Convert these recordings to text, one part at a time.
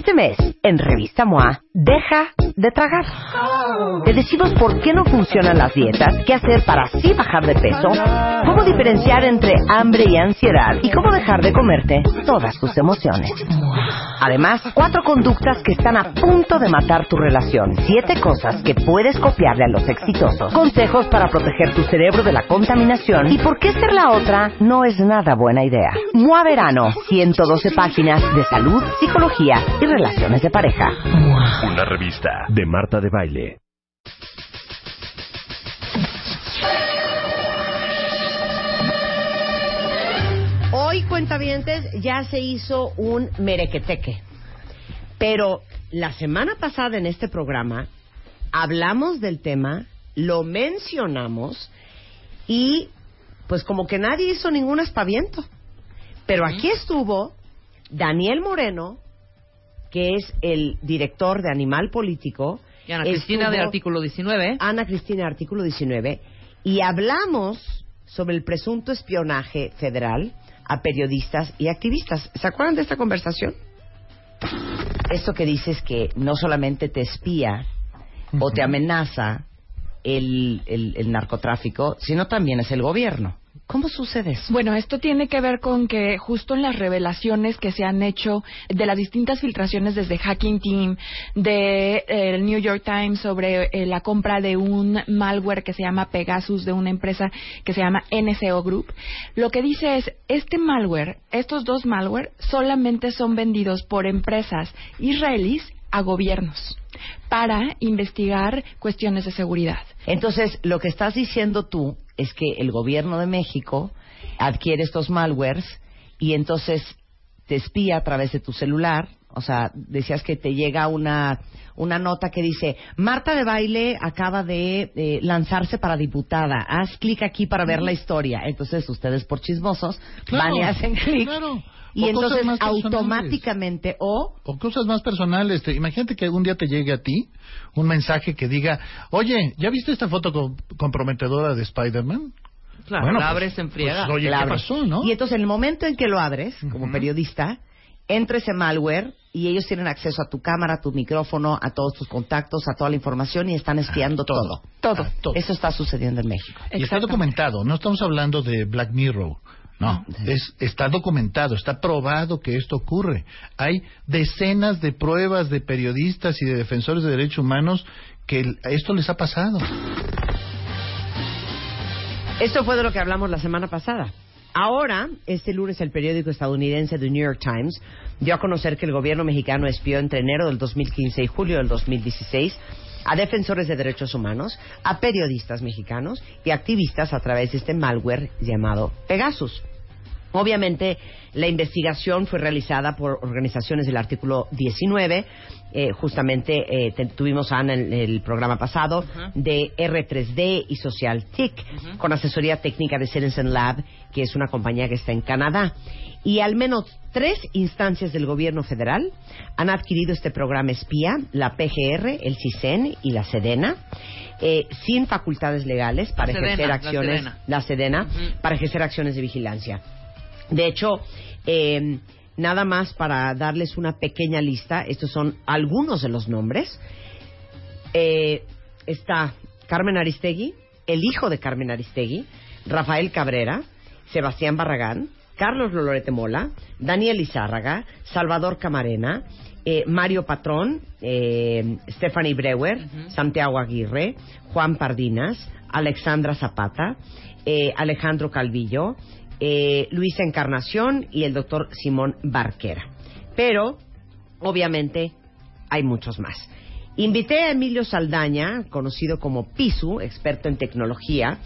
Este mes, en Revista MOA, deja de tragar. Te decimos por qué no funcionan las dietas, qué hacer para así bajar de peso, cómo diferenciar entre hambre y ansiedad y cómo dejar de comerte todas tus emociones. Además, cuatro conductas que están a punto de matar tu relación, siete cosas que puedes copiarle a los exitosos, consejos para proteger tu cerebro de la contaminación y por qué ser la otra no es nada buena idea. MOA Verano, 112 páginas de salud, psicología y relaciones de pareja. Una revista de Marta de Baile. Hoy, cuentavientes, ya se hizo un merequeteque. Pero la semana pasada en este programa hablamos del tema, lo mencionamos y pues como que nadie hizo ningún aspaviento. Pero aquí estuvo Daniel Moreno, que es el director de Animal Político. Y Ana Cristina Estuvo de Artículo 19. Ana Cristina de Artículo 19. Y hablamos sobre el presunto espionaje federal a periodistas y activistas. ¿Se acuerdan de esta conversación? Esto que dices que no solamente te espía o te amenaza el, el- el narcotráfico, sino también es el gobierno. ¿Cómo sucede eso? Bueno, esto tiene que ver con que justo en las revelaciones que se han hecho de las distintas filtraciones desde Hacking Team, de eh, New York Times sobre eh, la compra de un malware que se llama Pegasus de una empresa que se llama NCO Group, lo que dice es, este malware, estos dos malware solamente son vendidos por empresas israelíes a gobiernos para investigar cuestiones de seguridad. Entonces, lo que estás diciendo tú es que el gobierno de México adquiere estos malwares y entonces te espía a través de tu celular. O sea, decías que te llega una, una nota que dice, Marta de Baile acaba de eh, lanzarse para diputada. Haz clic aquí para ver la historia. Entonces, ustedes por chismosos Claro, van y hacen clic. claro. Y O cosas entonces más personales. automáticamente, o o cosas más personales. Te- imagínate que un día te llegue a ti un mensaje que diga, oye, ¿ya viste esta foto com- comprometedora de Spider-Man? Claro, Bueno, la pues- abres en friega. pues, oye, la ¿qué abres. pasó, no? Y entonces, en el momento en que lo abres, como periodista, entra ese malware y ellos tienen acceso a tu cámara, a tu micrófono, a todos tus contactos, a toda la información y están espiando todo. Todo. Ah, todo. Eso está sucediendo en México. Y está documentado, no estamos hablando de Black Mirror. No, es, está documentado, está probado que esto ocurre. Hay decenas de pruebas de periodistas y de defensores de derechos humanos que esto les ha pasado. Esto fue de lo que hablamos la semana pasada. Ahora, este lunes, el periódico estadounidense The New York Times dio a conocer que el gobierno mexicano espió entre enero del 2015 y julio del 2016 a defensores de derechos humanos, a periodistas mexicanos y activistas a través de este malware llamado Pegasus. Obviamente, la investigación fue realizada por organizaciones del artículo 19. eh, justamente eh, te- tuvimos a Ana en el programa pasado de R3D y Social TIC, con asesoría técnica de Citizen Lab, que es una compañía que está en Canadá. Y al menos tres instancias del gobierno federal han adquirido este programa espía, la PGR, el CISEN y la SEDENA, eh, sin facultades legales para ejercer acciones, Sedena. la SEDENA, para ejercer acciones de vigilancia. De hecho, eh, nada más para darles una pequeña lista, estos son algunos de los nombres. Eh, está Carmen Aristegui, el hijo de Carmen Aristegui, Rafael Cabrera, Sebastián Barragán, Carlos Lolorete Mola, Daniel Izárraga, Salvador Camarena, eh, Mario Patrón, eh, Stephanie Brewer, Santiago Aguirre, Juan Pardinas, Alexandra Zapata, eh, Alejandro Calvillo, eh, Luisa Encarnación y el doctor Simón Barquera. Pero, obviamente, hay muchos más. Invité a Emilio Saldaña, conocido como Pisu, experto en tecnología,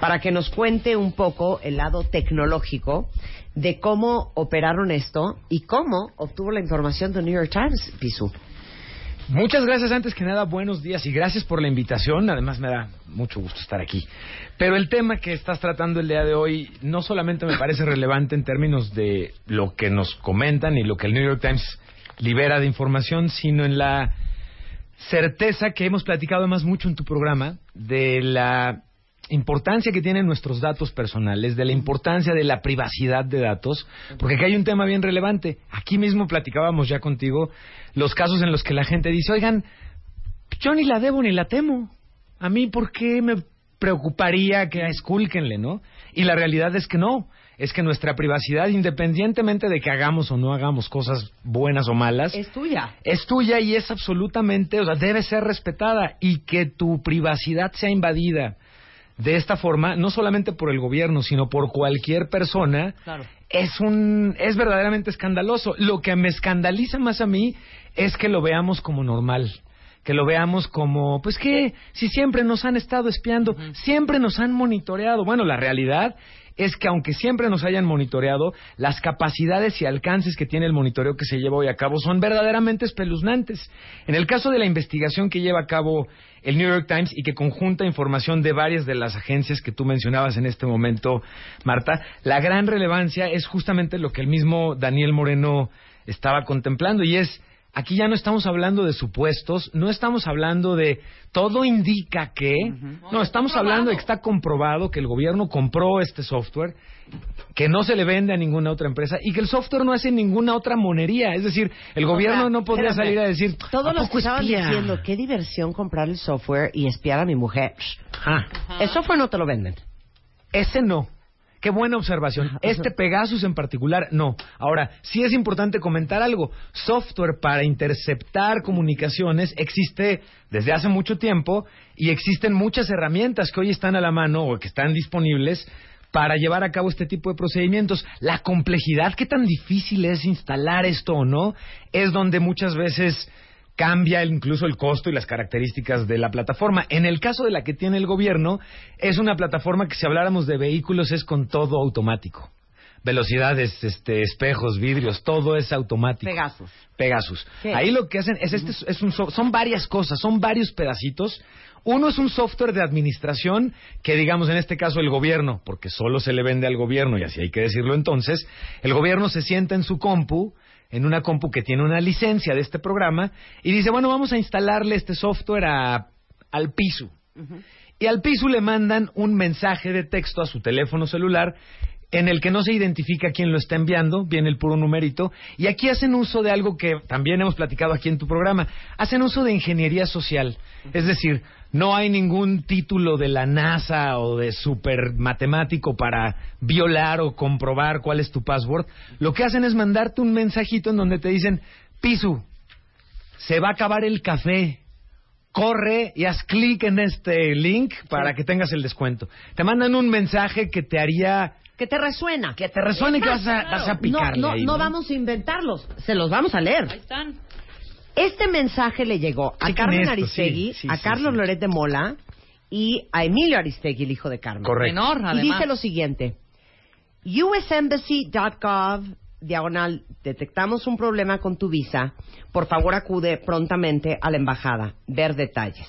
para que nos cuente un poco el lado tecnológico de cómo operaron esto y cómo obtuvo la información de New York Times, Pisu. Muchas gracias antes que nada, buenos días y gracias por la invitación. Además me da mucho gusto estar aquí. Pero el tema que estás tratando el día de hoy no solamente me parece relevante en términos de lo que nos comentan y lo que el New York Times libera de información, sino en la certeza que hemos platicado además mucho en tu programa de la importancia que tienen nuestros datos personales, de la importancia de la privacidad de datos, porque aquí hay un tema bien relevante. Aquí mismo platicábamos ya contigo los casos en los que la gente dice, oigan, yo ni la debo ni la temo. A mí, ¿por qué me preocuparía que escúlquenle, no? Y la realidad es que no. Es que nuestra privacidad, independientemente de que hagamos o no hagamos cosas buenas o malas, Es tuya. es tuya y es absolutamente, o sea, debe ser respetada y que tu privacidad sea invadida de esta forma, no solamente por el gobierno, sino por cualquier persona, Claro. es un es verdaderamente escandaloso. Lo que me escandaliza más a mí es que lo veamos como normal. Que lo veamos como, pues que si siempre nos han estado espiando, siempre nos han monitoreado. Bueno, la realidad es que aunque siempre nos hayan monitoreado, las capacidades y alcances que tiene el monitoreo que se lleva hoy a cabo son verdaderamente espeluznantes. En el caso de la investigación que lleva a cabo el New York Times y que conjunta información de varias de las agencias que tú mencionabas en este momento, Marta, la gran relevancia es justamente lo que el mismo Daniel Moreno estaba contemplando y es Aquí ya no estamos hablando de supuestos, no estamos hablando de todo indica que, no, estamos hablando de que está comprobado que el gobierno compró este software, que no se le vende a ninguna otra empresa y que el software no hace ninguna otra monería. Es decir, el gobierno sea, no podría espérame. salir a decir, Todos ¿a los que estaban espía? diciendo, qué diversión comprar el software y espiar a mi mujer. Ah, El software no te lo venden. ese no. Qué buena observación. Este Pegasus en particular, no. Ahora, sí es importante comentar algo. Software para interceptar comunicaciones existe desde hace mucho tiempo y existen muchas herramientas que hoy están a la mano o que están disponibles para llevar a cabo este tipo de procedimientos. La complejidad, qué tan difícil es instalar esto o no, es donde muchas veces cambia incluso el costo y las características de la plataforma. En el caso de la que tiene el gobierno, es una plataforma que si habláramos de vehículos es con todo automático. Velocidades, este, espejos, vidrios, todo es automático. Pegasus. Pegasus. ¿Qué? Ahí lo que hacen es este es un so- son varias cosas, son varios pedacitos. Uno es un software de administración que digamos en este caso el gobierno, porque solo se le vende al gobierno y así hay que decirlo entonces, el gobierno se sienta en su compu, en una compu que tiene una licencia de este programa y dice, bueno, vamos a instalarle este software a- al piso. Y al piso le mandan un mensaje de texto a su teléfono celular en el que no se identifica quién lo está enviando, viene el puro numerito, y aquí hacen uso de algo que también hemos platicado aquí en tu programa, hacen uso de ingeniería social, es decir, no hay ningún título de la NASA o de super matemático para violar o comprobar cuál es tu password, lo que hacen es mandarte un mensajito en donde te dicen, Pisu, se va a acabar el café, corre y haz clic en este link para que tengas el descuento. Te mandan un mensaje que te haría Que te resuena. que te resuene que vas a, vas a picarle no, no, ahí, no vamos a inventarlos, se los vamos a leer. Ahí están. Este mensaje le llegó a Chequen Carmen esto, Aristegui, sí, sí, a sí, Carlos sí. Loret de Mola y a Emilio Aristegui, el hijo de Carmen. Correcto. Menor, Y además. dice lo siguiente: usembassy.gov diagonal detectamos un problema con tu visa. Por favor acude prontamente a la embajada. Ver detalles.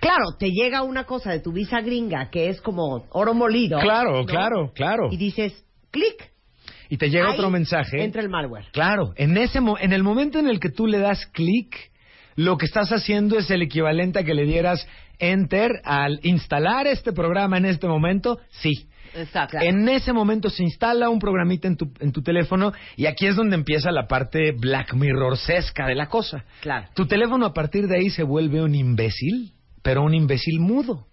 Claro, te llega una cosa de tu visa gringa que es como oro molido. Claro, ¿no? claro, claro. Y dices, clic. Y te llega Ahí otro mensaje. Entra el malware. Claro, en ese mo- en el momento en el que tú le das clic, lo que estás haciendo es el equivalente a que le dieras enter al instalar este programa en este momento, sí. Exacto. En ese momento se instala un programita en tu, en tu teléfono y aquí es donde empieza la parte Black Mirror-sesca de la cosa. Claro. Tu teléfono a partir de ahí se vuelve un imbécil, pero un imbécil mudo.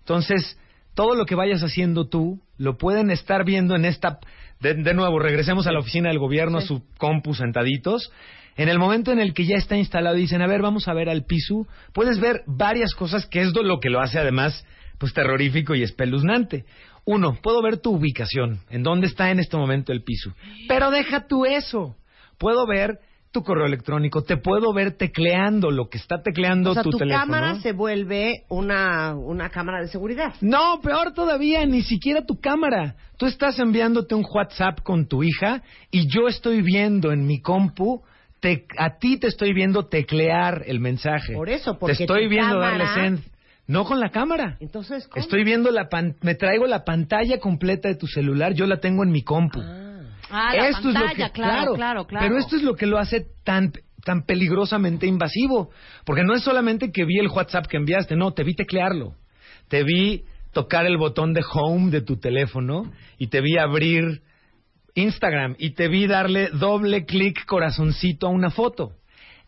Entonces, todo lo que vayas haciendo tú lo pueden estar viendo en esta... De, de nuevo, regresemos a la oficina del gobierno, a su compu sentaditos. En el momento en el que ya está instalado dicen, a ver, vamos a ver al piso, puedes ver varias cosas que es lo que lo hace además pues terrorífico y espeluznante. Uno, puedo ver tu ubicación, en dónde está en este momento el piso. Pero deja tú eso. Puedo ver tu correo electrónico, te puedo ver tecleando lo que está tecleando O sea, tu, tu teléfono. cámara se vuelve una, una cámara de seguridad. No, peor todavía, ni siquiera tu cámara. Tú estás enviándote un WhatsApp con tu hija y yo estoy viendo en mi compu, te- a ti te estoy viendo teclear el mensaje. Por eso, porque Te estoy viendo cámara- darle send. No con la cámara. Entonces, ¿cómo? Estoy viendo la pan- me traigo la pantalla completa de tu celular, yo la tengo en mi compu. Ah, la esto pantalla, es lo que, claro, claro, claro. Pero esto es lo que lo hace tan tan peligrosamente invasivo, porque no es solamente que vi el WhatsApp que enviaste, no, te vi teclearlo. te vi tocar el botón de home de tu teléfono y te vi abrir Instagram y te vi darle doble clic corazoncito a una foto.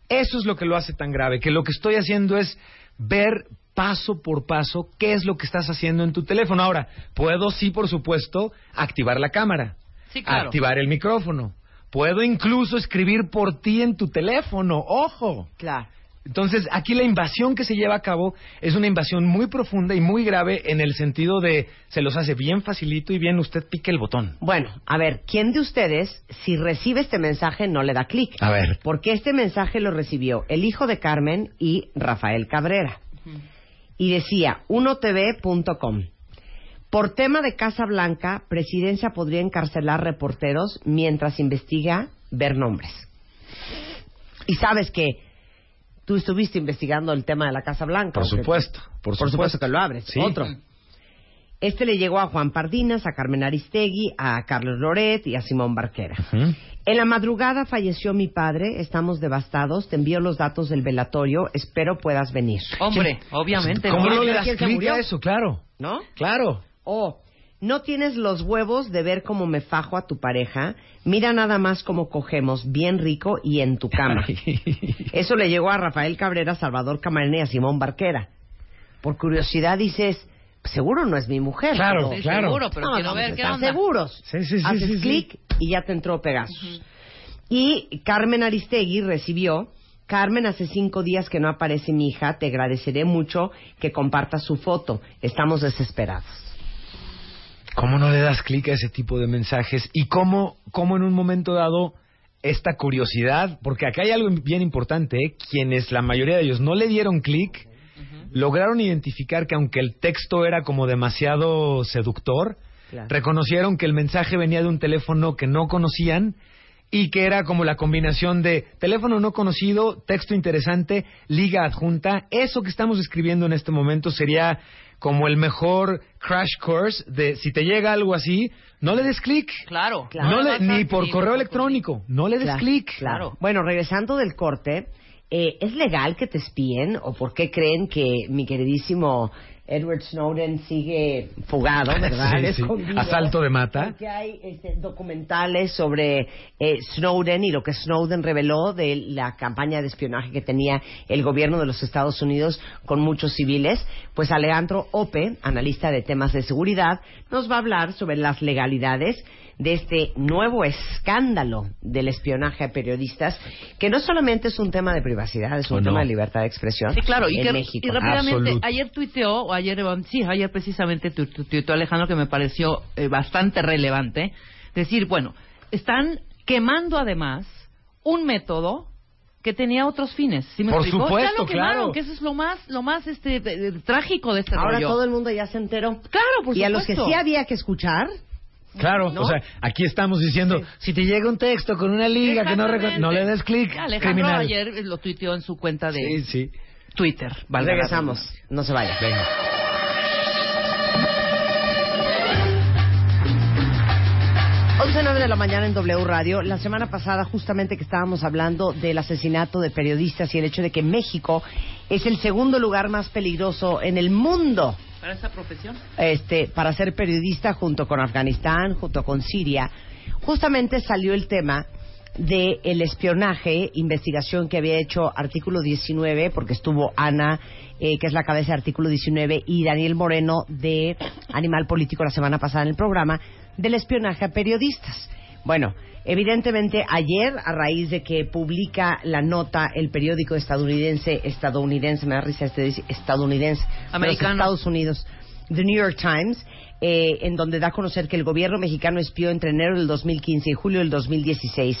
Eso es lo que lo hace tan grave, que lo que estoy haciendo es ver paso por paso qué es lo que estás haciendo en tu teléfono. Ahora, puedo sí, por supuesto, activar la cámara, Sí, claro. activar el micrófono. Puedo incluso escribir por ti en tu teléfono, ojo. Claro. Entonces, aquí la invasión que se lleva a cabo es una invasión muy profunda y muy grave en el sentido de se los hace bien facilito y bien usted pique el botón. Bueno, a ver, ¿quién de ustedes, si recibe este mensaje, no le da clic? A ver. Porque este mensaje lo recibió el hijo de Carmen y Rafael Cabrera. Y decía, 1tv.com. Por tema de Casa Blanca, Presidencia podría encarcelar reporteros mientras investiga ver nombres. Y sabes que tú estuviste investigando el tema de la Casa Blanca. Por supuesto, por Por supuesto supuesto. que lo abres. Sí. Otro. Este le llegó a Juan Pardinas, a Carmen Aristegui, a Carlos Loret y a Simón Barquera. En la madrugada falleció mi padre, estamos devastados, te envío los datos del velatorio, espero puedas venir. Hombre, obviamente. ¿Cómo ¿no? le ¿Quién das se clic murió? a eso? Claro, ¿No? claro. O, no tienes los huevos de ver cómo me fajo a tu pareja, mira nada más cómo cogemos, bien rico y en tu cama. Eso le llegó a Rafael Cabrera, Salvador Camarena y a Simón Barquera. Por curiosidad dices, seguro no es mi mujer. Claro, Sí, claro. seguro, pero No, quiero ver qué onda. seguros. Sí, sí, sí, Haces sí, sí. clic y ya te entró Pegasus. Y Carmen Aristegui recibió, Carmen, hace cinco días que no aparece mi hija, te agradeceré mucho que compartas su foto. Estamos desesperados. ¿Cómo no le das clic a ese tipo de mensajes? ¿Y cómo, cómo en un momento dado esta curiosidad? Porque acá hay algo bien importante, ¿eh? quienes la mayoría de ellos no le dieron clic, lograron identificar que aunque el texto era como demasiado seductor, Claro. reconocieron que el mensaje venía de un teléfono que no conocían y que era como la combinación de teléfono no conocido, texto interesante, liga adjunta. Eso que estamos escribiendo en este momento sería como el mejor crash course de si te llega algo así, no le des clic. Claro. Claro. No le ni por correo electrónico, no le des Claro, clic. Claro. Bueno, regresando del corte, eh, ¿es legal que te espíen o por qué creen que mi queridísimo Edward Snowden sigue fugado, verdad? Sí, sí. Asalto de mata. Porque hay este, documentales sobre eh, Snowden y lo que Snowden reveló de la campaña de espionaje que tenía el gobierno de los Estados Unidos con muchos civiles. Pues Alejandro Ope, analista de temas de seguridad, nos va a hablar sobre las legalidades de este nuevo escándalo del espionaje a periodistas, que no solamente es un tema de privacidad, es un ¿O no? tema de libertad de expresión Sí, claro, y, en que, México. y rápidamente, ayer tuiteó, o ayer, sí, ayer precisamente tu- Alejandro que me pareció eh, bastante relevante, decir, bueno, están quemando además un método que tenía otros fines. ¿sí me Por explico? supuesto, ya lo quemaron, claro. que eso es lo más, lo más este eh, trágico de este Ahora rollo. todo el mundo ya se enteró. Claro, por y a los que supuesto. sí había que escuchar, Claro, ¿No? o sea, aquí estamos diciendo, si te llega un texto con una liga que no no le des clic, Alejandro criminal. ayer lo tuiteó en su cuenta de Sí, sí. Twitter. valga la regresamos. No se vaya. Venga. 11.09 de la mañana en W Radio. La semana pasada, justamente que estábamos hablando del asesinato de periodistas y el hecho de que México es el segundo lugar más peligroso en el mundo Para esa profesión. este, para ser periodista junto con Afganistán, junto con Siria, justamente salió el tema del el espionaje, investigación que había hecho Artículo 19, porque estuvo Ana, eh, que es la cabeza de Artículo 19, y Daniel Moreno de Animal Político la semana pasada en el programa, del espionaje a periodistas. Bueno, evidentemente ayer, a raíz de que publica la nota el periódico estadounidense, estadounidense, me da risa este estadounidense, de los Americano. Estados Unidos, The New York Times, eh, en donde da a conocer que el gobierno mexicano espió entre enero del 2015 y julio del 2016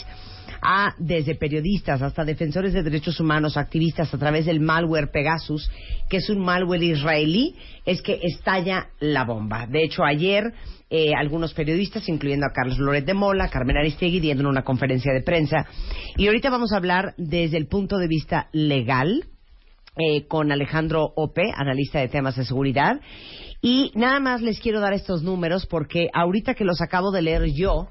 a desde periodistas hasta defensores de derechos humanos, activistas a través del malware Pegasus, que es un malware israelí, es que estalla la bomba. De hecho, ayer eh, algunos periodistas, incluyendo a Carlos Loret de Mola, Carmen Aristegui, dieron una conferencia de prensa. Y ahorita vamos a hablar desde el punto de vista legal, eh, con Alejandro Ope, analista de temas de seguridad. Y nada más les quiero dar estos números porque ahorita que los acabo de leer yo,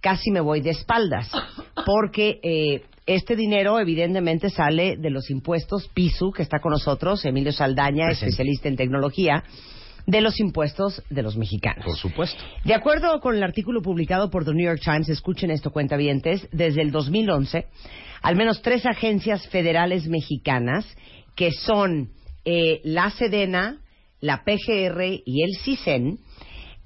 casi me voy de espaldas. Porque eh, este dinero evidentemente sale de los impuestos PISU, que está con nosotros, Emilio Saldaña, Presente. especialista en tecnología. de los impuestos de los mexicanos. Por supuesto. De acuerdo con el artículo publicado por The New York Times, escuchen esto, cuentavientes, desde el 2011, al menos tres agencias federales mexicanas, que son eh, la Sedena, la PGR y el CISEN,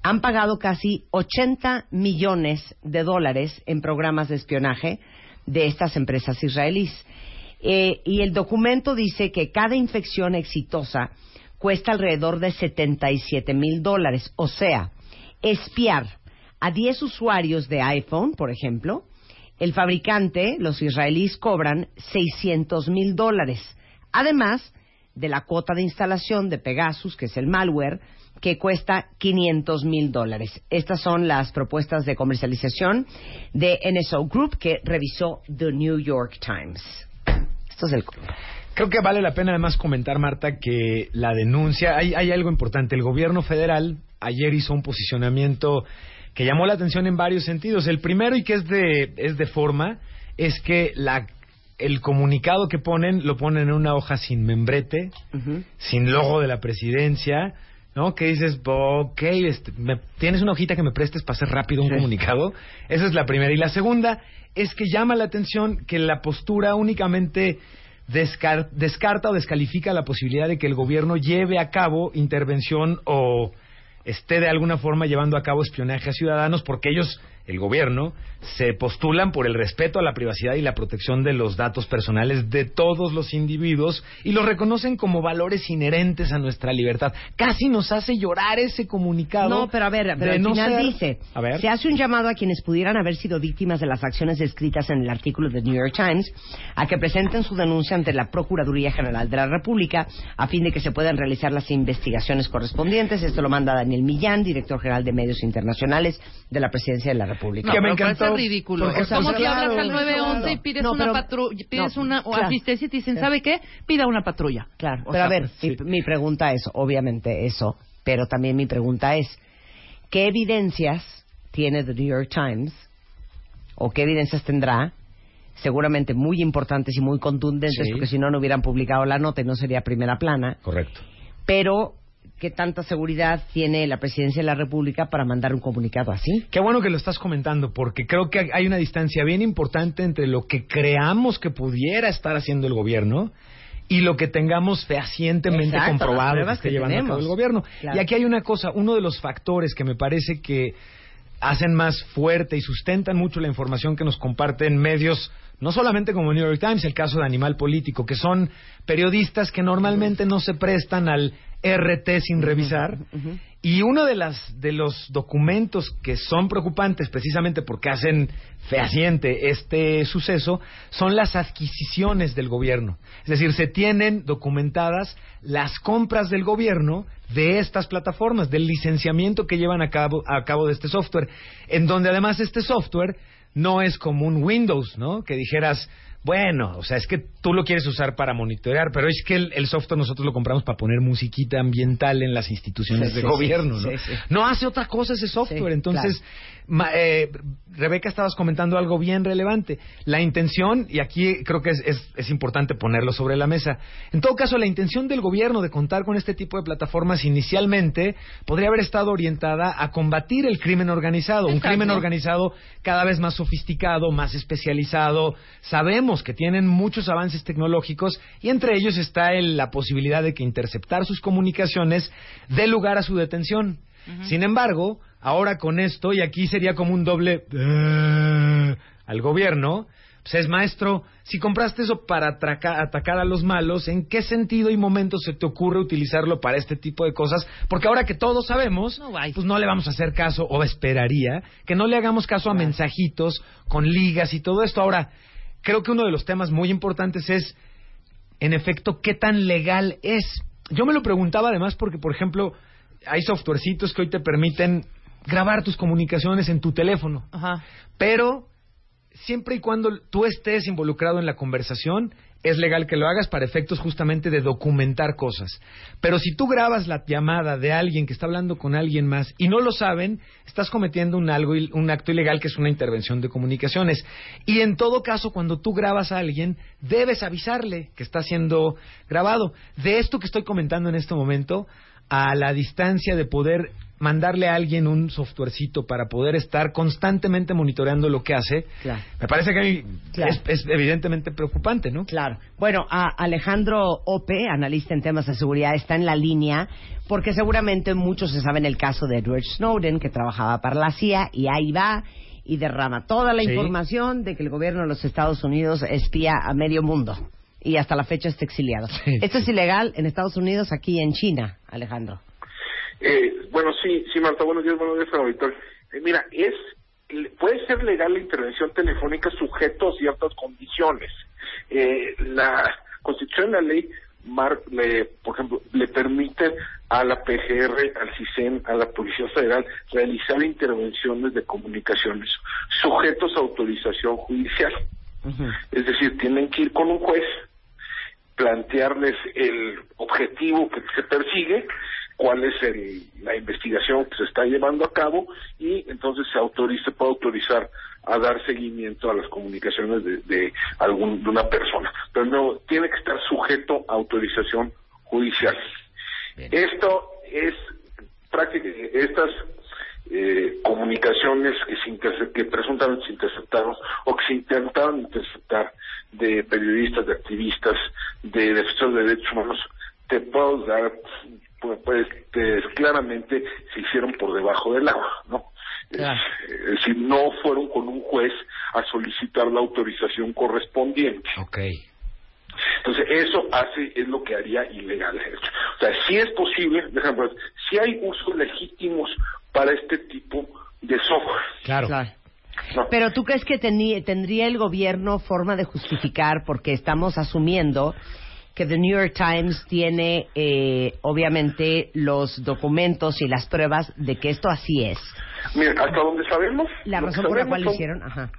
han pagado casi 80 millones de dólares en programas de espionaje de estas empresas israelíes. Eh, y el documento dice que cada infección exitosa cuesta alrededor de 77 mil dólares. O sea, espiar a 10 usuarios de iPhone, por ejemplo, el fabricante, los israelíes, cobran 600 mil dólares. Además de la cuota de instalación de Pegasus, que es el malware, que cuesta 500 mil dólares. Estas son las propuestas de comercialización de NSO Group que revisó The New York Times. Esto es el Creo que vale la pena además comentar, Marta, que la denuncia, hay, hay algo importante. El gobierno federal ayer hizo un posicionamiento que llamó la atención en varios sentidos. El primero, y que es de, es de forma, es que la, el comunicado que ponen lo ponen en una hoja sin membrete, sin logo de la presidencia, ¿no? Que dices, ok, este, me, ¿tienes una hojita que me prestes para hacer rápido un comunicado? Esa es la primera. Y la segunda es que llama la atención que la postura únicamente descarta o descalifica la posibilidad de que el gobierno lleve a cabo intervención o esté de alguna forma llevando a cabo espionaje a ciudadanos porque ellos el gobierno, se postulan por el respeto a la privacidad y la protección de los datos personales de todos los individuos y los reconocen como valores inherentes a nuestra libertad. Casi nos hace llorar ese comunicado. No, pero a ver, pero al final dice, se hace un llamado a quienes pudieran haber sido víctimas de las acciones descritas en el artículo de New York Times a que presenten su denuncia ante la Procuraduría General de la República a fin de que se puedan realizar las investigaciones correspondientes. Esto lo manda Daniel Millán, director general de Medios Internacionales de la Presidencia de la República. No, que me encantó. Es ridículo. Porque, como si hablas al 911 y pides una patrulla, pides una o asistencia y te dicen, ¿sabe qué? Pida una patrulla. Claro. pero a ver, mi, mi pregunta es, obviamente eso, pero también mi pregunta es, ¿qué evidencias tiene The New York Times o qué evidencias tendrá seguramente muy importantes y muy contundentes, porque si no, no hubieran publicado la nota y no sería primera plana. Correcto. Pero qué tanta seguridad tiene la presidencia de la República para mandar un comunicado así. Qué bueno que lo estás comentando, porque creo que hay una distancia bien importante entre lo que creamos que pudiera estar haciendo el gobierno y lo que tengamos fehacientemente comprobado que esté llevando a cabo el gobierno. Y aquí hay una cosa, uno de los factores que me parece que hacen más fuerte y sustentan mucho la información que nos comparten medios no solamente como New York Times, el caso de Animal Político, que son periodistas que normalmente no se prestan al RT sin revisar. Y uno de, las, de los documentos que son preocupantes precisamente porque hacen fehaciente este suceso son las adquisiciones del gobierno. Es decir, se tienen documentadas las compras del gobierno de estas plataformas, del licenciamiento que llevan a cabo, a cabo de este software, en donde además este software no es como un Windows, ¿no? Que dijeras, bueno, o sea, es que tú lo quieres usar para monitorear, pero es que el, software nosotros lo compramos para poner musiquita ambiental en las instituciones de gobierno, ¿no? no hace otra cosa ese software. Entonces, eh, Rebeca, estabas comentando algo bien relevante. La intención, y aquí creo que es, es, importante ponerlo sobre la mesa, en todo caso, la intención del gobierno de contar con este tipo de plataformas inicialmente podría haber estado orientada a combatir el crimen organizado, un crimen organizado cada vez más sofisticado, más especializado. Sabemos que tienen muchos avances tecnológicos y entre ellos está la posibilidad de que interceptar sus comunicaciones dé lugar a su detención. Sin embargo, ahora con esto, y aquí sería como un doble eh, al gobierno, pues es maestro, si compraste eso para atacar a los malos, ¿en qué sentido y momento se te ocurre utilizarlo para este tipo de cosas? Porque ahora que todos sabemos, pues no le vamos a hacer caso, o esperaría, que no le hagamos caso a mensajitos con ligas y todo esto. Ahora, creo que uno de los temas muy importantes es, en efecto, qué tan legal es. Yo me lo preguntaba además porque, por ejemplo, hay softwarecitos que hoy te permiten grabar tus comunicaciones en tu teléfono. Ajá. Pero siempre y cuando tú estés involucrado en la conversación, es legal que lo hagas para efectos justamente de documentar cosas. Pero si tú grabas la llamada de alguien que está hablando con alguien más y no lo saben, estás cometiendo un, algo, un acto ilegal que es una intervención de comunicaciones. Y en todo caso, cuando tú grabas a alguien, debes avisarle que está siendo grabado. De esto que estoy comentando en este momento, a la distancia de poder mandarle a alguien un softwarecito para poder estar constantemente monitoreando lo que hace, Claro. me parece que a mí Claro. es, es evidentemente preocupante, ¿no? Claro. Bueno, a Alejandro Ope, analista en temas de seguridad, está en la línea porque seguramente muchos se saben el caso de Edward Snowden, que trabajaba para la CIA, y ahí va y derrama toda la Sí. información de que el gobierno de los Estados Unidos espía a medio mundo. Y hasta la fecha está exiliado. Sí. Esto es ilegal en Estados Unidos, aquí en China, Alejandro. Eh, bueno, sí, sí, Marta, buenos días, buenos días, auditor. Eh, mira, es puede ser legal la intervención telefónica sujeto a ciertas condiciones. Eh, la Constitución y la ley, mar- le, por ejemplo, le permiten a la PGR, al CISEN, a la Policía Federal realizar intervenciones de comunicaciones sujetos a autorización judicial. Es decir, tienen que ir con un juez, plantearles el objetivo que se persigue, cuál es el- la investigación que se está llevando a cabo y entonces se autoriza, puede autorizar a dar seguimiento a las comunicaciones de, de algún de una persona, pero no tiene que estar sujeto a autorización judicial. Esto es prácticamente estas eh, comunicaciones que, se que presuntamente se interceptaron o que se intentaron interceptar de periodistas, de activistas, de defensores de derechos humanos, te puedo dar, pues, pues, te- claramente se hicieron por debajo del agua, ¿no? Claro. Es, es decir, no fueron con un juez a solicitar la autorización correspondiente. Ok. Entonces, eso hace, es lo que haría ilegal. O sea, si es posible, déjame ver, si hay usos legítimos para este tipo de software. Claro. Claro. ¿no? Pero tú crees que tendría el gobierno forma de justificar, porque estamos asumiendo que The New York Times tiene, eh, obviamente, los documentos y las pruebas de que esto así es. Mira, hasta donde sabemos... La razón por la cual lo hicieron, ajá.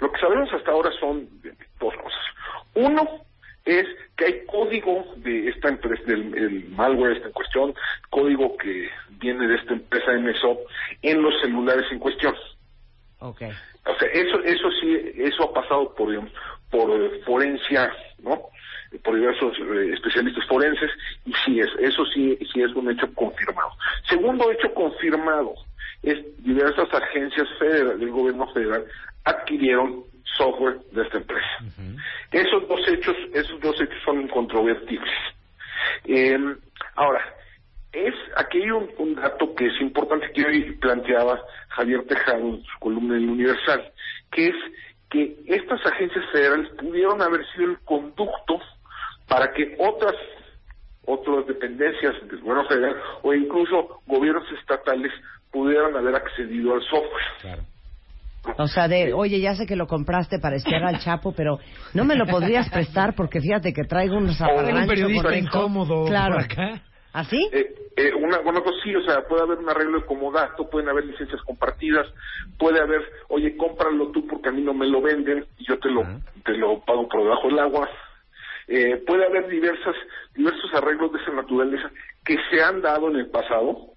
Lo que sabemos hasta ahora son dos cosas. Uno es que hay código de esta empresa, del el malware esta en cuestión, código que viene de esta empresa MSOP en los celulares en cuestión. Ok. O sea, eso, eso sí, eso ha pasado por, digamos, por eh, forencia, ¿no? Por diversos eh, especialistas forenses, y sí es, eso sí, sí es un hecho confirmado. Segundo hecho confirmado es diversas agencias federales del gobierno federal adquirieron software de esta empresa. Esos dos hechos, esos dos hechos son incontrovertibles. Eh, ahora, es aquí hay un, un dato que es importante que hoy planteaba Javier Tejado en su columna en el Universal, que es que estas agencias federales pudieron haber sido el conducto para que otras otras dependencias del gobierno federal o incluso gobiernos estatales pudieran haber accedido al software. Claro. O sea, de, oye, ya sé que lo compraste para espiar al Chapo, pero no me lo podrías prestar porque fíjate que traigo unos zaparranchos un periodista incómodo Claro. por acá. ¿Así? Eh, eh, una, una cosa sí, o sea, puede haber un arreglo de comodato, pueden haber licencias compartidas, puede haber, oye, cómpralo tú porque a mí no me lo venden y yo te lo, Ajá. te lo pago por debajo del agua. Eh, puede haber diversas, diversos arreglos de esa naturaleza que se han dado en el pasado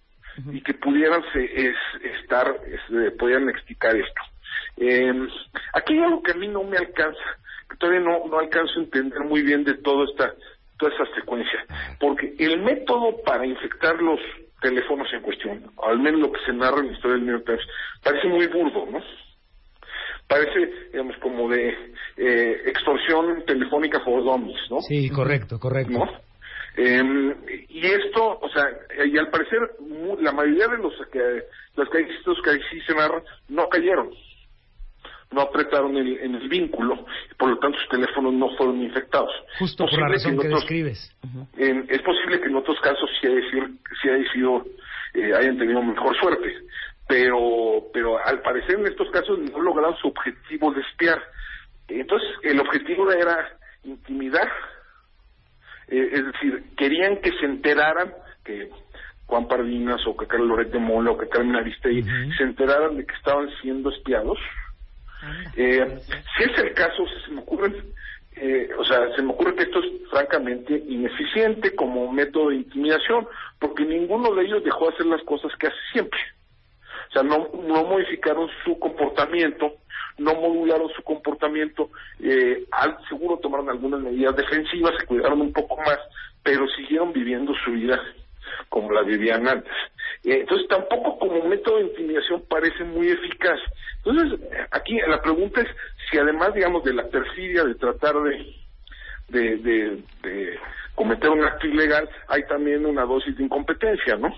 y que pudieran se- es- estar, es- eh, pudieran explicar esto. Eh, aquí hay algo que a mí no me alcanza, que todavía no, no alcanzo a entender muy bien de toda esta, toda esta secuencia, porque el método para infectar los teléfonos en cuestión, al menos lo que se narra en la historia del New York Times, parece muy burdo, ¿no? Parece, digamos, como de eh, extorsión telefónica for dummies, ¿no? Sí, correcto, correcto. ¿no? Eh, y esto, o sea, y al parecer la mayoría de los que los que estos que sí se narran no cayeron, no apretaron el, en el vínculo, y por lo tanto sus teléfonos no fueron infectados. Justo por la Posible razón en que otros- describes. en- es posible que en otros casos sí, haya sido, sí haya sido, eh, hayan tenido mejor suerte, pero, pero al parecer en estos casos no lograron su objetivo de espiar. Entonces, el objetivo era intimidar, eh, es decir, querían que se enteraran que Juan Pardinas o que Carlos Loret de Mola o que Carmen Aristegui se enteraran de que estaban siendo espiados. Eh, si es el caso, se me ocurre, eh, o sea, se me ocurre que esto es francamente ineficiente como método de intimidación, porque ninguno de ellos dejó de hacer las cosas que hace siempre. O sea, no, no modificaron su comportamiento, no modularon su comportamiento, eh, al, seguro tomaron algunas medidas defensivas, se cuidaron un poco más, pero siguieron viviendo su vida como la vivían antes. Eh, entonces tampoco como método de intimidación parece muy eficaz. Entonces aquí la pregunta es si además digamos de la perfidia de tratar de de, de, de cometer un acto ilegal hay también una dosis de incompetencia, ¿no?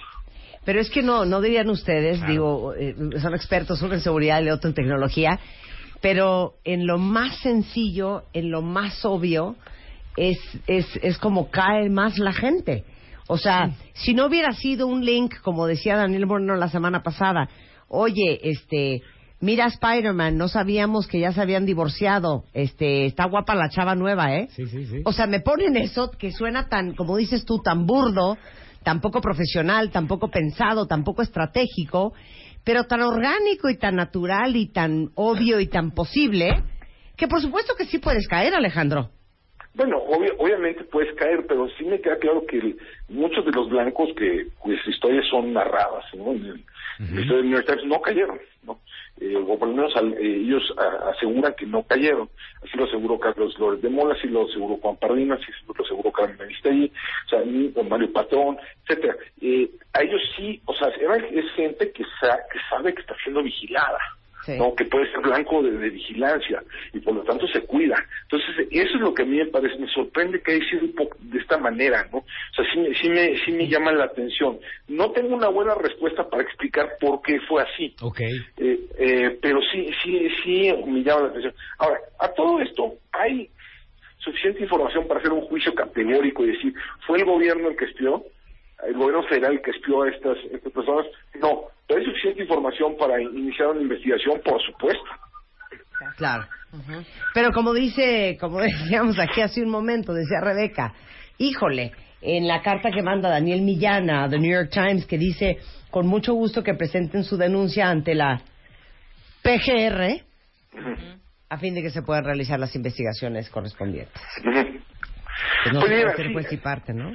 Pero es que no, no dirían ustedes, digo, eh, son expertos, uno en seguridad y otro en tecnología, pero en lo más sencillo, en lo más obvio, es, es, es como cae más la gente. O sea, si no hubiera sido un link, como decía Daniel Moreno la semana pasada, oye, este, mira Spider-Man, no sabíamos que ya se habían divorciado, este, está guapa la chava nueva, ¿eh? Sí, sí, sí. O sea, me ponen eso que suena tan, como dices tú, tan burdo, tan poco profesional, tan poco pensado, tan poco estratégico, pero tan orgánico y tan natural y tan obvio y tan posible, que por supuesto que sí puedes caer, Alejandro. Bueno, obvio- obviamente puedes caer, pero sí me queda claro que el- muchos de los blancos que cuyas historias son narradas, ¿no? En el- en la historia del New York Times no cayeron, ¿no? Eh, o por lo menos al- eh, ellos a- aseguran que no cayeron. Así lo aseguró Carlos Flores de Mola, así lo aseguró Juan Pardina, así lo aseguró Carmen Aristegui, o sea, Mario Patrón, etcétera. Eh, a ellos sí, o sea, es gente que, sa- que sabe que está siendo vigilada. Sí. ¿no? que puede ser blanco de, de vigilancia y por lo tanto se cuida. Entonces, eso es lo que a mí me parece, me sorprende que haya sido un poco de esta manera, ¿no? O sea, sí, me- sí, me, sí me llama la atención. No tengo una buena respuesta para explicar por qué fue así. Ok. Eh, eh, pero sí, sí, sí me llama la atención. Ahora, a todo esto hay suficiente información para hacer un juicio categórico y decir, ¿fue el gobierno el que espió? ¿El gobierno federal que espió a estas, estas personas? No, pero hay suficiente información para iniciar una investigación, por supuesto. Claro. Pero como dice, como decíamos aquí hace un momento, decía Rebeca, híjole, en la carta que manda Daniel Millán a The New York Times, que dice, con mucho gusto que presenten su denuncia ante la PGR, a fin de que se puedan realizar las investigaciones correspondientes. Ujú. Pues no Pues mira, sí. y parte, ¿no?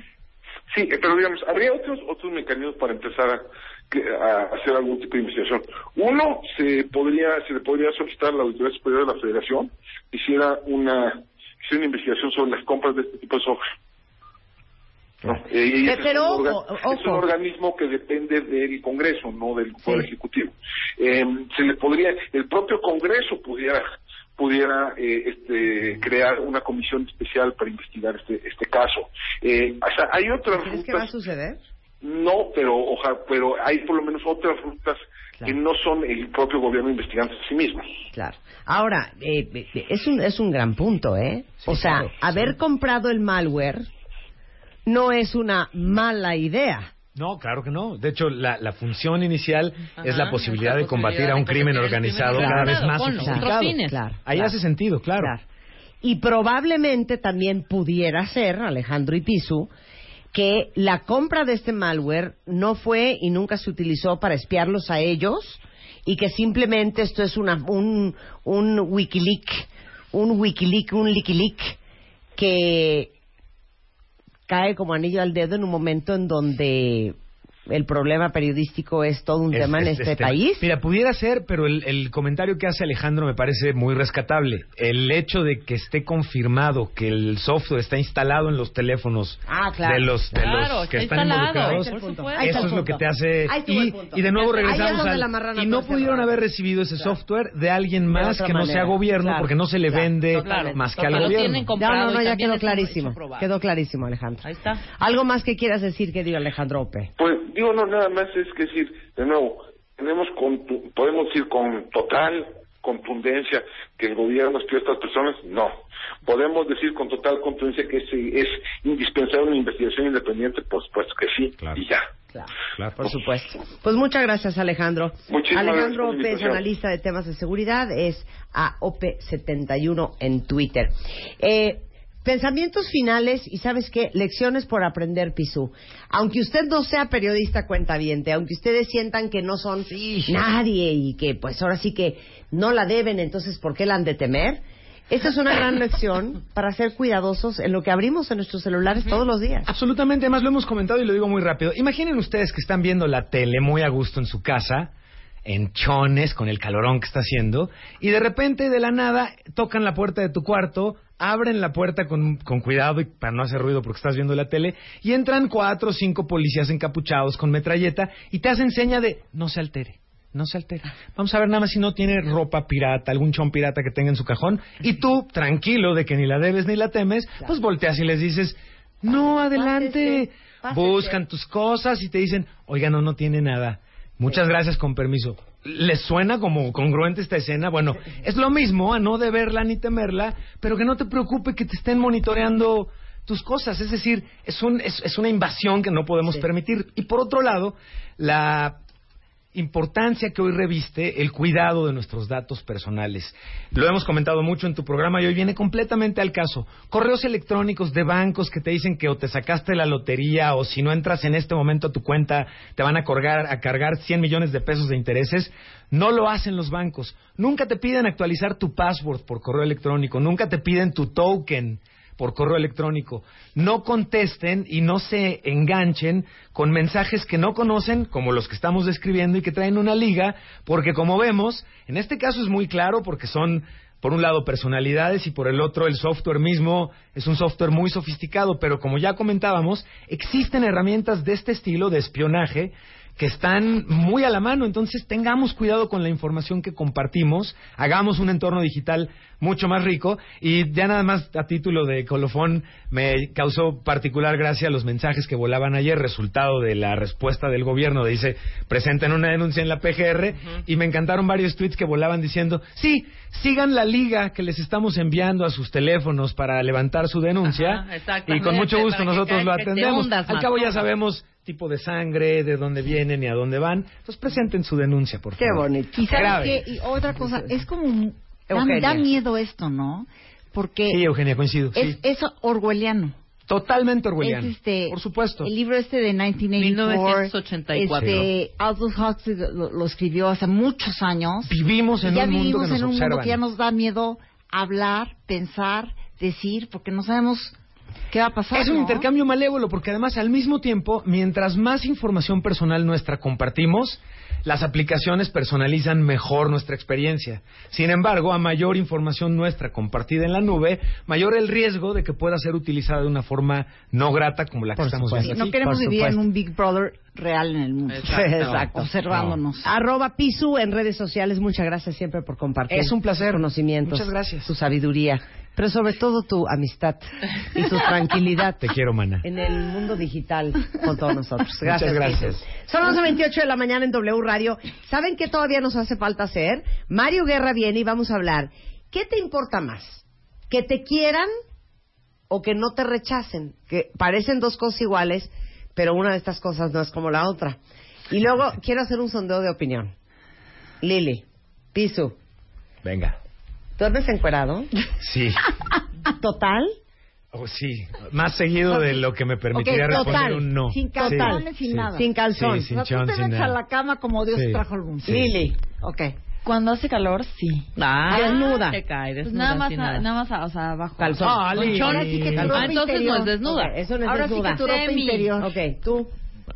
Sí, eh, pero digamos, habría otros otros mecanismos para empezar a, que- a hacer algún tipo de investigación. Uno, se podría se le podría solicitar a la Auditoría Superior de la Federación que hiciera una, hiciera una investigación sobre las compras de este tipo de software. ¿no? Eh, ese Pero, es, un orga- ojo, es un ojo. organismo que depende del Congreso, no del Poder Ejecutivo. Eh, se le podría, el propio Congreso pudiera pudiera eh, este, crear una comisión especial para investigar este este caso. Eh, o sea, hay otras ¿Crees que va a rutas suceder? no, pero oja, pero hay por lo menos otras rutas Claro. que no son el propio gobierno investigando a sí mismo. Claro. Ahora, eh, es, un, es un gran punto, ¿eh? o sea, claro, haber comprado el malware no es una mala idea. No, claro que no. De hecho, la, la función inicial Ajá, es la posibilidad de combatir a un crimen organizado cada vez más sofisticado. Claro, Ahí claro. hace sentido, claro. Claro. Y probablemente también pudiera ser, Alejandro y Pisu, que la compra de este malware no fue y nunca se utilizó para espiarlos a ellos y que simplemente esto es una, un, un Wikileak, un Wikileak, un Likileak que cae como anillo al dedo en un momento en donde el problema periodístico es todo un Es- tema en es- este es- país. Mira, pudiera ser, pero el, el comentario que hace Alejandro me parece muy rescatable. El hecho de que esté confirmado que el software está instalado en los teléfonos Ah, claro. de los, de Claro, los que está están involucrados, está eso es lo que te hace... Y, y de nuevo regresamos al... la Y no pudieron haber recibido ese software de alguien más que no sea gobierno, Claro, porque no se le claro, vende totalmente. más que al gobierno. No, no, no, ya quedó clarísimo. Quedó clarísimo, Alejandro. Ahí está. ¿Algo más que quieras decir, querido Alejandro Ope? Pues digo, no, nada más es que decir, de nuevo, tenemos podemos decir con total contundencia que el gobierno espió a estas personas, no. Podemos decir con total contundencia que es, es indispensable una investigación independiente, por supuesto que sí, Claro. y ya. Claro, Claro. por supuesto. Pues muchas gracias, Alejandro. Muchísimas Alejandro gracias por la Ope es invitación. analista de temas de seguridad, es a Ope71 en Twitter. Eh, pensamientos finales y, ¿sabes qué? Lecciones por aprender, Pisú. Aunque usted no sea periodista cuentaviente, aunque ustedes sientan que no son nadie y que, pues, ahora sí que no la deben, entonces, ¿por qué la han de temer? Esta es una gran lección para ser cuidadosos en lo que abrimos en nuestros celulares todos los días. Absolutamente, además lo hemos comentado y lo digo muy rápido. Imaginen ustedes que están viendo la tele muy a gusto en su casa en chones con el calorón que está haciendo y de repente de la nada tocan la puerta de tu cuarto, abren la puerta con, con cuidado y para no hacer ruido porque estás viendo la tele y entran cuatro o cinco policías encapuchados con metralleta y te hacen seña de no se altere. No se altera. Vamos a ver nada más si no tiene ropa pirata, algún chon pirata que tenga en su cajón. Y tú, tranquilo de que ni la debes ni la temes, pues volteas y les dices, no, adelante. Buscan tus cosas y te dicen, oiga, no, no tiene nada. Muchas gracias, con permiso. ¿Les suena como congruente esta escena? Bueno, es lo mismo a no deberla ni temerla, pero que no te preocupe que te estén monitoreando tus cosas. Es decir, es, un, es, es una invasión que no podemos permitir. Y por otro lado, la importancia que hoy reviste el cuidado de nuestros datos personales. Lo hemos comentado mucho en tu programa y hoy viene completamente al caso. Correos electrónicos de bancos que te dicen que o te sacaste la lotería o si no entras en este momento a tu cuenta te van a cargar, a cargar 100 millones de pesos de intereses. No lo hacen los bancos. Nunca te piden actualizar tu password por correo electrónico. Nunca te piden tu token por correo electrónico. No contesten y no se enganchen con mensajes que no conocen, como los que estamos describiendo y que traen una liga, porque como vemos, en este caso es muy claro porque son, por un lado, personalidades y por el otro, el software mismo es un software muy sofisticado, pero como ya comentábamos, existen herramientas de este estilo de espionaje que están muy a la mano. Entonces, tengamos cuidado con la información que compartimos, hagamos un entorno digital mucho más rico. Y ya nada más a título de colofón, me causó particular gracia los mensajes que volaban ayer, resultado de la respuesta del gobierno. Dice, presenten una denuncia en la PGR. Y me encantaron varios tweets que volaban diciendo, sí, sigan la liga que les estamos enviando a sus teléfonos para levantar su denuncia. Ajá, y con mucho gusto nosotros lo atendemos. hundas Al cabo ya sabemos tipo de sangre, de dónde vienen y a dónde van. Entonces presenten su denuncia, por Qué favor. bonito. Y sabes Grave. qué? y otra cosa, es como un- da, Eugenia. da miedo esto, ¿no? Porque Sí, Eugenia, coincido. es, sí. es orwelliano. Totalmente orwelliano. Es este, Por supuesto. El libro este de 1984. 1984. Este, Aldous Huxley lo, lo escribió hace muchos años. Vivimos en ya un mundo que nos en un mundo que ya nos da miedo hablar, pensar, decir, porque no sabemos qué va a pasar. Es un ¿no? intercambio malévolo porque además al mismo tiempo, mientras más información personal nuestra compartimos, las aplicaciones personalizan mejor nuestra experiencia. Sin embargo, a mayor información nuestra compartida en la nube, mayor el riesgo de que pueda ser utilizada de una forma no grata como la que Por estamos supuesto. Sí, viendo no queremos por vivir en un Big Brother real en el mundo. Exacto. Exacto. Observándonos. Arroba Pisu en redes sociales. Muchas gracias siempre por compartir. Es un placer. Conocimientos. Muchas gracias. Tu sabiduría. Pero sobre todo tu amistad y tu tranquilidad. Te quiero, mana. En el mundo digital con todos nosotros. Gracias. Muchas gracias. Son las 28 de la mañana en W Radio. ¿Saben qué todavía nos hace falta hacer? Mario Guerra viene y vamos a hablar. ¿Qué te importa más? ¿Que te quieran o que no te rechacen? Que parecen dos cosas iguales, pero una de estas cosas no es como la otra. Y luego quiero hacer un sondeo de opinión. Lili, Pisu, Venga. ¿Duermes encuerado? Sí. ¿Total? Oh, sí. Más seguido de lo que me permitiría Ok, responder total. un no. Sin Sí, calzones, sin sí. nada. Sin calzón. Sí, sin O sea, chon, tú te sin metes a nada. la cama como Dios Sí. trajo el mundo. Sí. Lili, ok. Cuando hace calor, sí. Ah, Desnuda. Te cae, Pues desnuda, nada más, nada. nada más, o sea, abajo. Calzón. Ah, Con Lili. chon. Ahora sí que tu Ah, ropa entonces no interior. es desnuda. Ok, eso no es Ahora sí desnuda. que tu ropa Semi. interior. Ok, tú.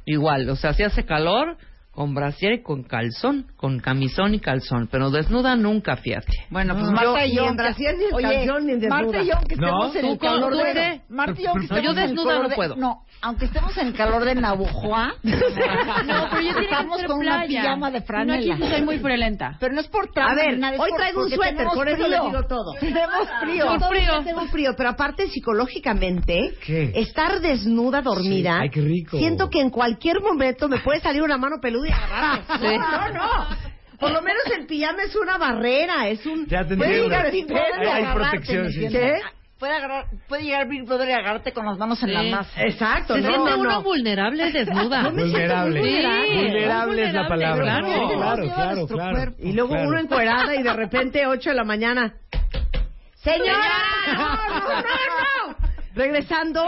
Igual, o sea, si hace calor, con brasier y con calzón, con camisón y calzón, pero desnuda nunca, fíjate. Bueno, pues No, Marta ni y yo... en brasier, ni en Oye, calzón, ni en desnuda. Marta y yo, aunque No, estemos en ¿tú el calor de... qué? Marta y yo, aunque Pero yo estemos en el desnuda calor no de- puedo. No, aunque estemos en el calor de Navojoa... No, pero yo tiene que estamos con una playa. pijama de No, franela. aquí sí soy muy friolenta. Pero no es por A trauma ver, nada, es hoy por- traigo un suéter, tenemos por eso les digo todo. Tenemos frío. Por Todos frío. tenemos frío, pero aparte psicológicamente, ¿Qué? estar desnuda, dormida, Sí. Ay, qué rico. siento que en cualquier momento me puede salir una mano peluda y agarrarme. No, no, no. Por lo menos el pijama es una barrera, es un... Ya te Puede entiendo. llegar Big Brother y agarrarte, protección, ¿me sí. entiendes? Puede, agarrar, puede llegar Big Brother y agarrarte con las manos en Sí. la masa. Exacto, Se no, siente no, uno no. vulnerable desnuda. Siento Vulnerable. Sí, Vulnerable es la palabra. claro. Sí, claro, claro, claro. Y luego Claro. uno encuerada y de repente 8 de la mañana. ¡Señora! ¡No, no, no, no! Regresando,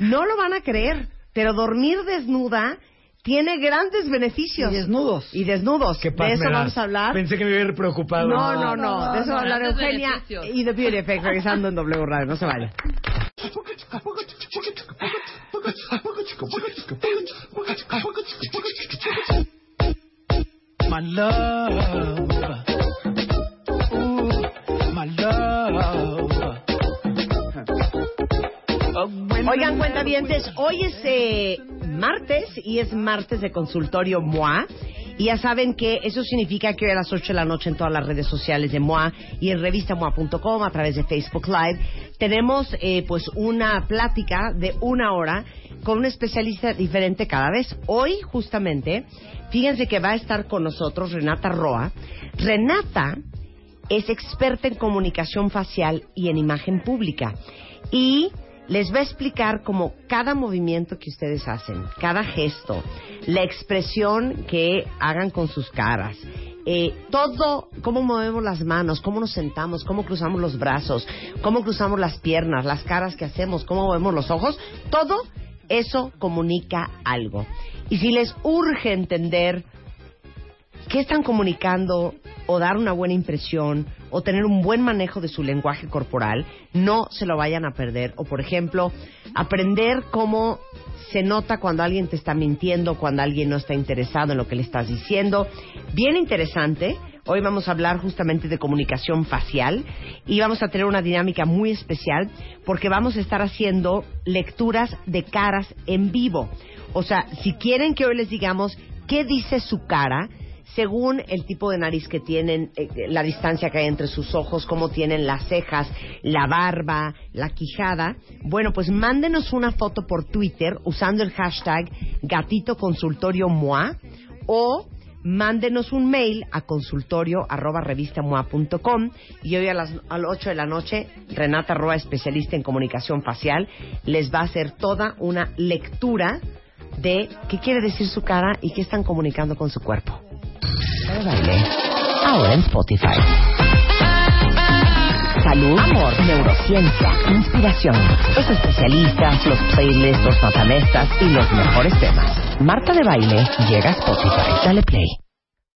no lo van a creer, pero dormir desnuda tiene grandes beneficios. Y desnudos. Y desnudos. Qué paz de eso me das. vamos a hablar. Pensé que me hubiera preocupado. No, no, no. De eso va a hablar Eugenia y The Beauty Effect regresando en W Radio. No se vaya. my love. Ooh, my love. When Oigan, the cuentavientes, hoy es eh, martes y es martes de consultorio MOA. Y ya saben que eso significa que hoy a las 8 de la noche en todas las redes sociales de MOA y en revistamoa.com a través de Facebook Live tenemos eh, pues una plática de una hora con un especialista diferente cada vez. Hoy justamente, fíjense que va a estar con nosotros Renata Roa. Renata es experta en comunicación facial y en imagen pública. Y les va a explicar cómo cada movimiento que ustedes hacen, cada gesto, la expresión que hagan con sus caras, eh, todo, cómo movemos las manos, cómo nos sentamos, cómo cruzamos los brazos, cómo cruzamos las piernas, las caras que hacemos, cómo movemos los ojos, todo eso comunica algo. Y si les urge entender qué están comunicando o dar una buena impresión o tener un buen manejo de su lenguaje corporal, no se lo vayan a perder. O, por ejemplo, aprender cómo se nota cuando alguien te está mintiendo, cuando alguien no está interesado en lo que le estás diciendo. Bien interesante. Hoy vamos a hablar justamente de comunicación facial y vamos a tener una dinámica muy especial porque vamos a estar haciendo lecturas de caras en vivo. O sea, si quieren que hoy les digamos qué dice su cara, según el tipo de nariz que tienen, eh, la distancia que hay entre sus ojos, cómo tienen las cejas, la barba, la quijada. Bueno, pues mándenos una foto por Twitter usando el hashtag gatito consultorio MOA o mándenos un mail a consultorio arroba revistamoa.com y hoy a las, a las 8 de la noche Renata Roa, especialista en comunicación facial, les va a hacer toda una lectura de qué quiere decir su cara y qué están comunicando con su cuerpo. De baile. Ahora en Spotify. Salud, amor, neurociencia, inspiración, los especialistas, los playlists, los matamestas y los mejores temas. Marta de Baile llega a Spotify. Dale play.